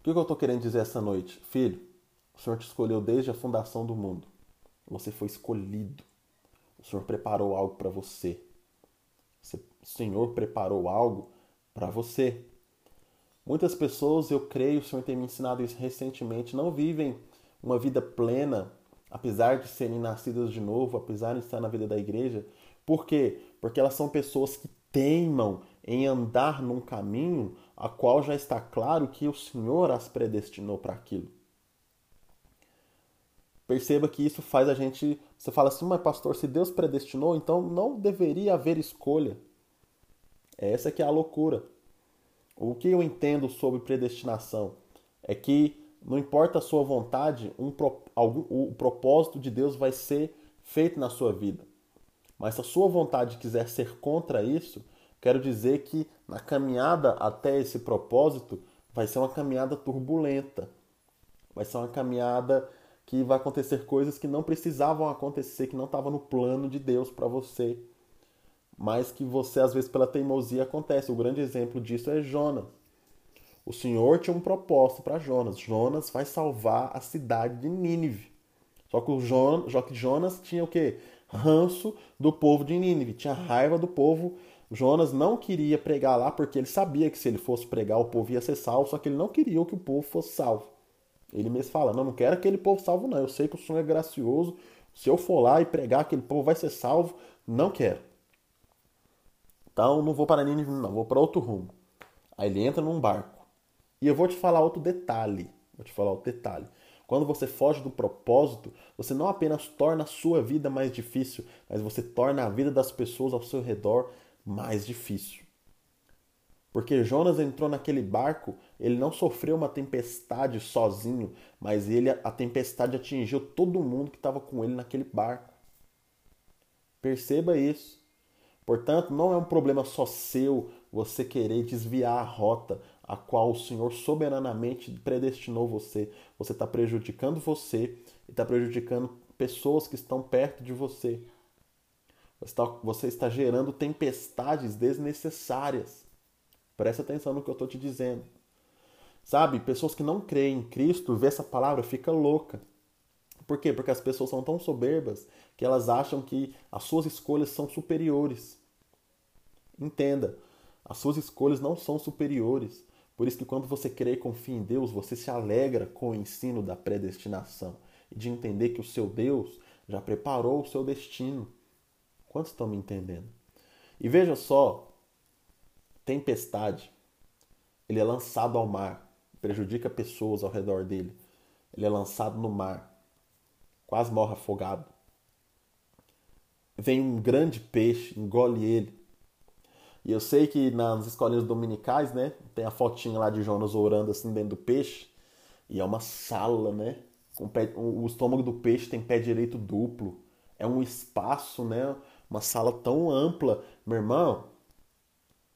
O que eu estou querendo dizer essa noite? Filho, o Senhor te escolheu desde a fundação do mundo. Você foi escolhido. O Senhor preparou algo para você. O Senhor preparou algo para você. Muitas pessoas, eu creio, o Senhor tem me ensinado isso recentemente, não vivem uma vida plena, apesar de serem nascidas de novo, apesar de estar na vida da igreja. Por quê? Porque elas são pessoas que teimam em andar num caminho a qual já está claro que o Senhor as predestinou para aquilo. Perceba que isso faz a gente. Você fala assim, mas pastor, se Deus predestinou, então não deveria haver escolha. Essa que é a loucura. O que eu entendo sobre predestinação é que não importa a sua vontade, um, algum, o propósito de Deus vai ser feito na sua vida. Mas se a sua vontade quiser ser contra isso, quero dizer que na caminhada até esse propósito vai ser uma caminhada turbulenta. Vai ser uma caminhada que vai acontecer coisas que não precisavam acontecer, que não estavam no plano de Deus para você, mas que você às vezes pela teimosia acontece. O grande exemplo disso é Jonas. O Senhor tinha um propósito para Jonas. Jonas vai salvar a cidade de Nínive. Só que o Jonas, só que Jonas tinha o quê? Ranço do povo de Nínive, tinha raiva do povo. Jonas não queria pregar lá porque ele sabia que se ele fosse pregar o povo ia ser salvo, só que ele não queria que o povo fosse salvo. Ele mesmo fala: Não, não quero aquele povo salvo, não. Eu sei que o Senhor é gracioso. Se eu for lá e pregar, aquele povo vai ser salvo. Não quero. Então não vou para Nínive, não. Vou para outro rumo. Aí ele entra num barco. E eu vou te falar outro detalhe. Vou te falar outro detalhe. Quando você foge do propósito, você não apenas torna a sua vida mais difícil, mas você torna a vida das pessoas ao seu redor mais difícil. Porque Jonas entrou naquele barco, ele não sofreu uma tempestade sozinho, mas ele a tempestade atingiu todo mundo que estava com ele naquele barco. Perceba isso. Portanto, não é um problema só seu você querer desviar a rota a qual o Senhor soberanamente predestinou você. Você está prejudicando você e está prejudicando pessoas que estão perto de você. Você está, você está gerando tempestades desnecessárias. Presta atenção no que eu estou te dizendo. Sabe, pessoas que não creem em Cristo, vê essa palavra, fica louca. Por quê? Porque as pessoas são tão soberbas que elas acham que as suas escolhas são superiores. Entenda, as suas escolhas não são superiores. Por isso que quando você crê e confia em Deus, você se alegra com o ensino da predestinação e de entender que o seu Deus já preparou o seu destino. Quantos estão me entendendo? E veja só tempestade, ele é lançado ao mar, prejudica pessoas ao redor dele. Ele é lançado no mar, quase morre afogado. Vem um grande peixe, engole ele. E eu sei que nas escolinhas dominicais, né, tem a fotinha lá de Jonas orando assim dentro do peixe. E é uma sala, né? Pé, o estômago do peixe tem pé direito duplo. É um espaço, né? Uma sala tão ampla. Meu irmão,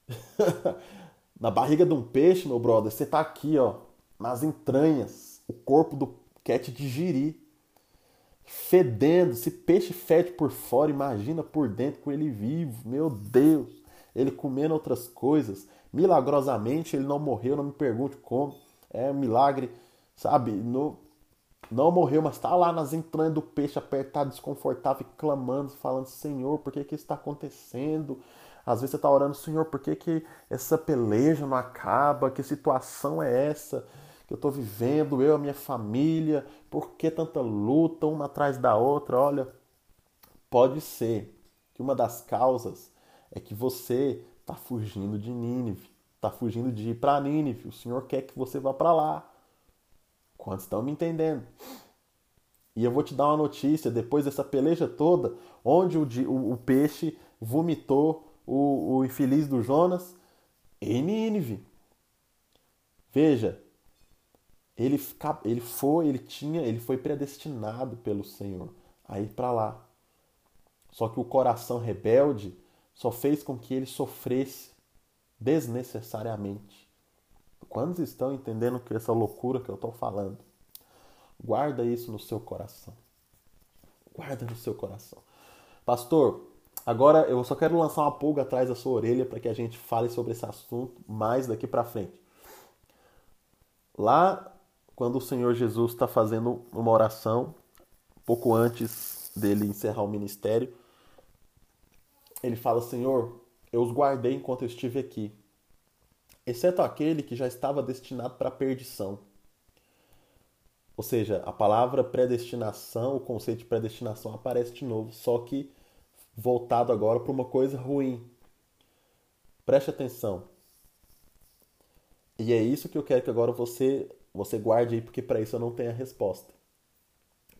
<laughs> na barriga de um peixe, meu brother, você tá aqui, ó, nas entranhas, o corpo do te digerir. Fedendo, se peixe fede por fora, imagina por dentro com ele vivo, meu Deus. Ele comendo outras coisas, milagrosamente ele não morreu, não me pergunte como. É um milagre, sabe? No, não morreu, mas está lá nas entranhas do peixe, apertado, desconfortável, clamando, falando: Senhor, por que, que isso está acontecendo? Às vezes você está orando, Senhor, por que, que essa peleja não acaba? Que situação é essa que eu estou vivendo, eu a minha família? Por que tanta luta uma atrás da outra? Olha, pode ser que uma das causas é que você está fugindo de Nínive, está fugindo de ir para Nínive. O Senhor quer que você vá para lá. Quantos estão me entendendo? E eu vou te dar uma notícia: depois dessa peleja toda, onde o, o, o peixe vomitou o, o infeliz do Jonas em Nínive. Veja, ele, ele foi, ele tinha, ele foi predestinado pelo Senhor a ir para lá. Só que o coração rebelde só fez com que ele sofresse desnecessariamente. Quantos estão entendendo que essa loucura que eu estou falando? Guarda isso no seu coração. Guarda no seu coração. Pastor, Agora eu só quero lançar uma pulga atrás da sua orelha para que a gente fale sobre esse assunto mais daqui para frente. Lá, quando o Senhor Jesus está fazendo uma oração, pouco antes dele encerrar o ministério, ele fala: Senhor, eu os guardei enquanto eu estive aqui, exceto aquele que já estava destinado para a perdição. Ou seja, a palavra predestinação, o conceito de predestinação aparece de novo, só que voltado agora para uma coisa ruim. Preste atenção. E é isso que eu quero que agora você você guarde aí, porque para isso eu não tenho a resposta.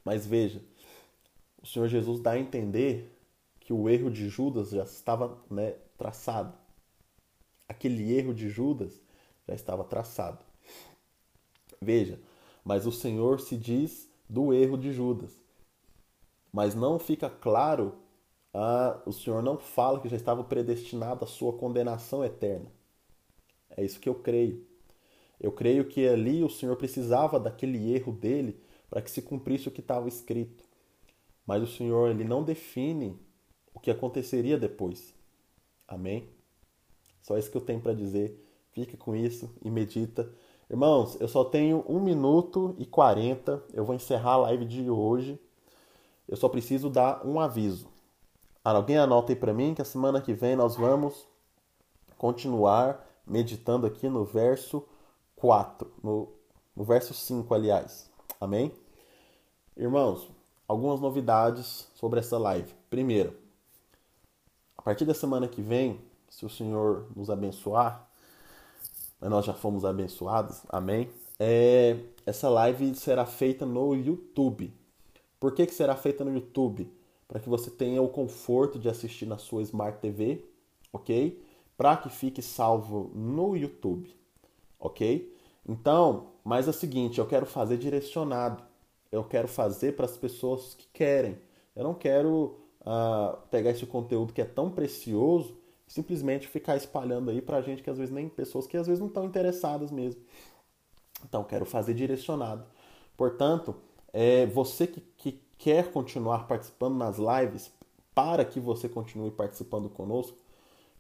Mas veja, o Senhor Jesus dá a entender que o erro de Judas já estava né, traçado. Aquele erro de Judas já estava traçado. Veja, mas o Senhor se diz do erro de Judas. Mas não fica claro, ah, o Senhor não fala que já estava predestinado à sua condenação eterna. É isso que eu creio. Eu creio que ali o Senhor precisava daquele erro dele para que se cumprisse o que estava escrito. Mas o Senhor ele não define o que aconteceria depois. Amém? Só isso que eu tenho para dizer. Fica com isso e medita. Irmãos, eu só tenho 1 minuto e 40. Eu vou encerrar a live de hoje. Eu só preciso dar um aviso. Alguém anota aí para mim que a semana que vem nós vamos continuar meditando aqui no verso 4, no, no verso 5, aliás. Amém? Irmãos, algumas novidades sobre essa live. Primeiro, partir da semana que vem, se o Senhor nos abençoar, nós já fomos abençoados, amém? É, essa live será feita no YouTube. Por que, que será feita no YouTube? Para que você tenha o conforto de assistir na sua Smart TV, ok? Para que fique salvo no YouTube ok? Então, mas é o seguinte, eu quero fazer direcionado. Eu quero fazer para as pessoas que querem. Eu não quero uh, pegar esse conteúdo que é tão precioso e simplesmente ficar espalhando aí para gente que às vezes nem pessoas que às vezes não estão interessadas mesmo. Então, quero fazer direcionado. Portanto, é, você que, que quer continuar participando nas lives, para que você continue participando conosco,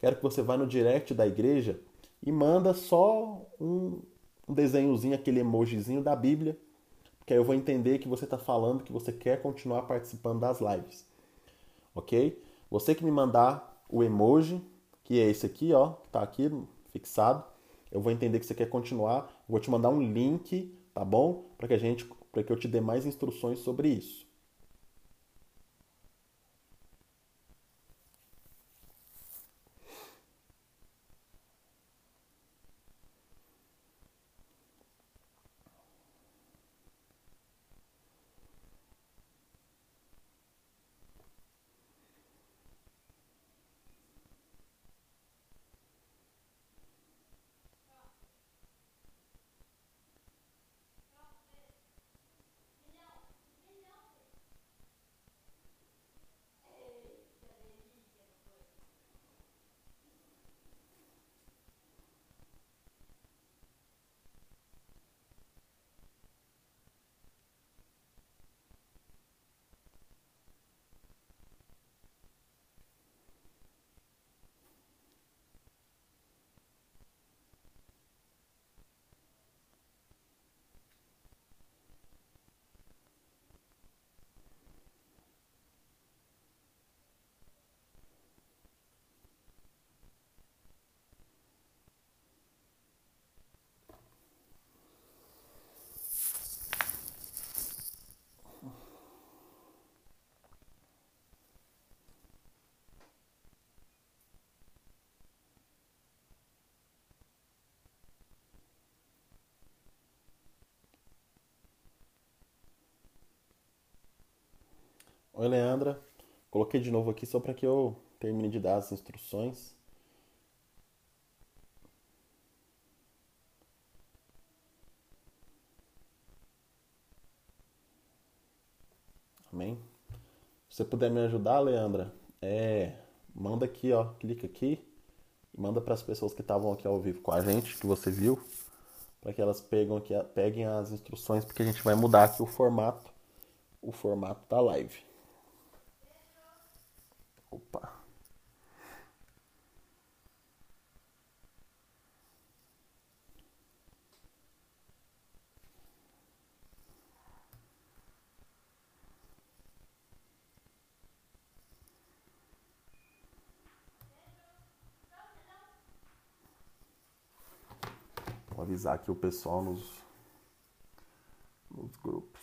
quero que você vá no direct da igreja e manda só um, um desenhozinho, aquele emojizinho da Bíblia, porque aí eu vou entender que você está falando que você quer continuar participando das lives. Ok? Você que me mandar o emoji, que é esse aqui, ó, que está aqui fixado, eu vou entender que você quer continuar. Vou te mandar um link, tá bom? Para que a gente, para que eu te dê mais instruções sobre isso. Oi, Leandra. Coloquei de novo aqui só para que eu termine de dar as instruções. Amém? Se você puder me ajudar, Leandra, é, manda aqui, ó, clica aqui e manda para as pessoas que estavam aqui ao vivo com a gente, que você viu, para que elas pegam aqui, peguem as instruções, porque a gente vai mudar aqui o formato, o formato da live. Avisar aqui o pessoal nos, nos grupos.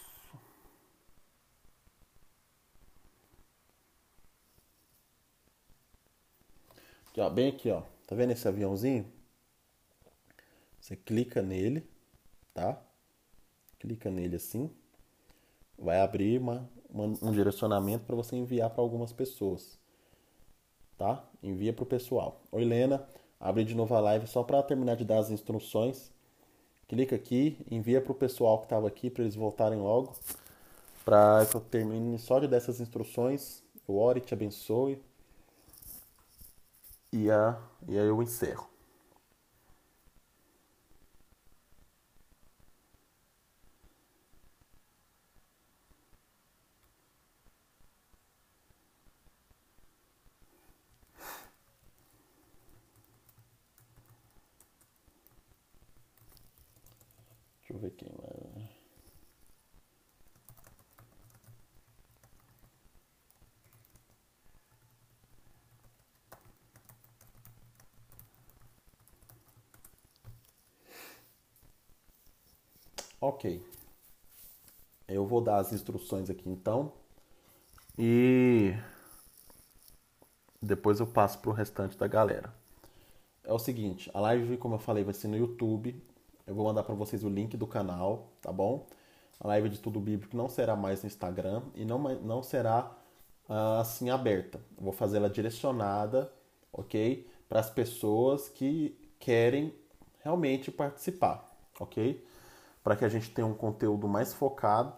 Aqui, ó, bem aqui, ó. Tá vendo esse aviãozinho? Você clica nele, tá? Clica nele assim. Vai abrir uma, uma um direcionamento para você enviar para algumas pessoas. Tá? Envia para o pessoal. Oi, Lena. Abre de novo a live só para terminar de dar as instruções. Clica aqui, envia para o pessoal que estava aqui para eles voltarem logo. Para que eu termine só de dessas instruções. Eu ore te abençoe. E, a, e aí eu encerro. Eu ver quem vai. Ok. Eu vou dar as instruções aqui então. E depois eu passo para o restante da galera. É o seguinte, a live, como eu falei, vai ser no YouTube. Eu vou mandar para vocês o link do canal, tá bom? A live de tudo bíblico não será mais no Instagram e não, não será uh, assim aberta. Eu vou fazer ela direcionada, ok? Para as pessoas que querem realmente participar, ok? Para que a gente tenha um conteúdo mais focado,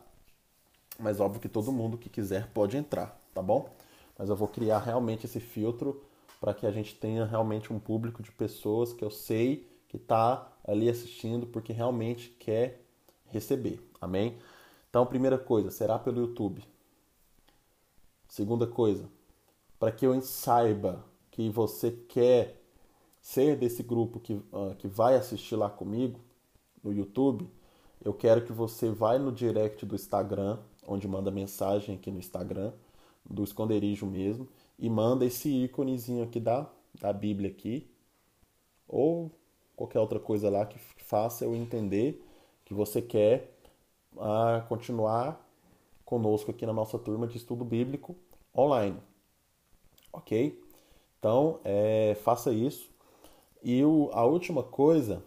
mas óbvio que todo mundo que quiser pode entrar, tá bom? Mas eu vou criar realmente esse filtro para que a gente tenha realmente um público de pessoas que eu sei que está ali assistindo porque realmente quer receber. Amém? Então, primeira coisa, será pelo YouTube. Segunda coisa, para que eu saiba que você quer ser desse grupo que, uh, que vai assistir lá comigo no YouTube, eu quero que você vá no direct do Instagram, onde manda mensagem aqui no Instagram, do esconderijo mesmo, e manda esse íconezinho aqui da, da Bíblia aqui, ou qualquer outra coisa lá que faça eu entender que você quer uh, continuar conosco aqui na nossa turma de estudo bíblico online. Ok? Então, é, faça isso. E o, a última coisa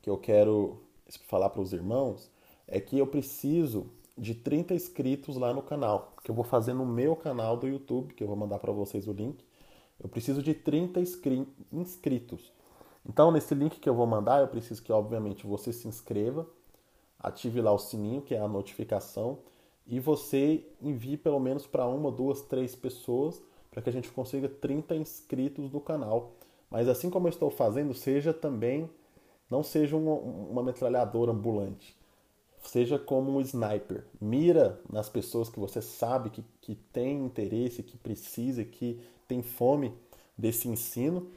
que eu quero falar para os irmãos é que eu preciso de 30 inscritos lá no canal, que eu vou fazer no meu canal do YouTube, que eu vou mandar para vocês o link. Eu preciso de 30 inscritos. Então, nesse link que eu vou mandar, eu preciso que, obviamente, você se inscreva, ative lá o sininho, que é a notificação, e você envie pelo menos para uma, duas, três pessoas, para que a gente consiga 30 inscritos no canal. Mas assim como eu estou fazendo, seja também, não seja uma, uma metralhadora ambulante. Seja como um sniper. Mira nas pessoas que você sabe que, que tem interesse, que precisa, que tem fome desse ensino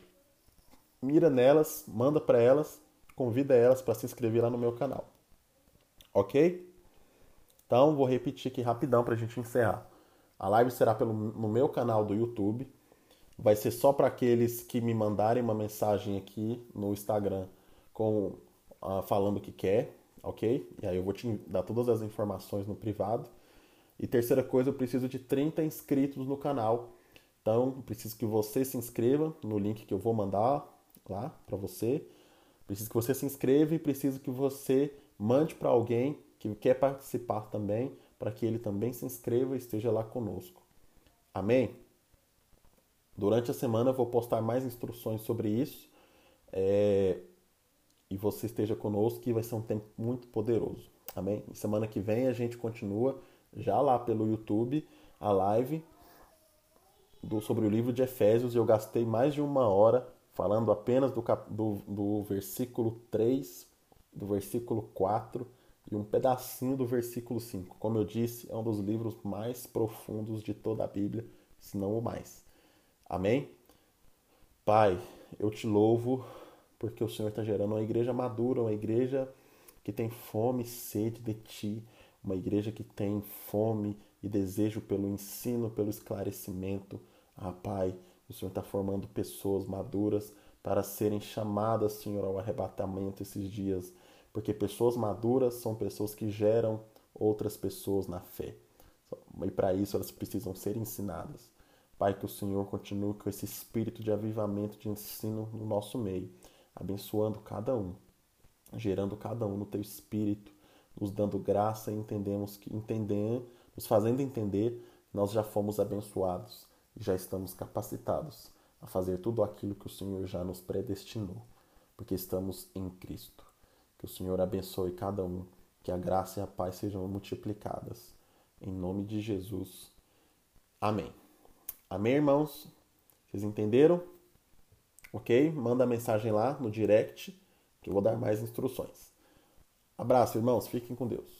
mira nelas, manda para elas, convida elas para se inscrever lá no meu canal. Ok? Então vou repetir aqui rapidão para a gente encerrar. A live será pelo, no meu canal do YouTube. Vai ser só para aqueles que me mandarem uma mensagem aqui no Instagram com uh, falando que quer, ok? E aí eu vou te dar todas as informações no privado. E terceira coisa, eu preciso de 30 inscritos no canal. Então, preciso que você se inscreva no link que eu vou mandar lá para você. Preciso que você se inscreva e preciso que você mande para alguém que quer participar também, para que ele também se inscreva e esteja lá conosco. Amém? Durante a semana eu vou postar mais instruções sobre isso. É... E você esteja conosco, que vai ser um tempo muito poderoso. Amém? E semana que vem a gente continua já lá pelo YouTube a live do, sobre o livro de Efésios. Eu gastei mais de uma hora falando apenas do, do, do versículo 3, do versículo 4 e um pedacinho do versículo 5. Como eu disse, é um dos livros mais profundos de toda a Bíblia, se não o mais. Amém? Pai, eu te louvo porque o Senhor está gerando uma igreja madura, uma igreja que tem fome e sede de Ti, uma igreja que tem fome e desejo pelo ensino, pelo esclarecimento. Ah, Pai, o Senhor está formando pessoas maduras para serem chamadas, Senhor, ao arrebatamento esses dias, porque pessoas maduras são pessoas que geram outras pessoas na fé. E para isso elas precisam ser ensinadas. Pai, que o Senhor continue com esse espírito de avivamento, de ensino no nosso meio, abençoando cada um, gerando cada um no teu espírito, nos dando graça e entendemos que nos fazendo entender, nós já fomos abençoados e já estamos capacitados a fazer tudo aquilo que o Senhor já nos predestinou, porque estamos em Cristo. Que o Senhor abençoe cada um, que a graça e a paz sejam multiplicadas. Em nome de Jesus. Amém. Amém, irmãos? Vocês entenderam? Ok? Manda mensagem lá no direct que eu vou dar mais instruções. Abraço, irmãos. Fiquem com Deus.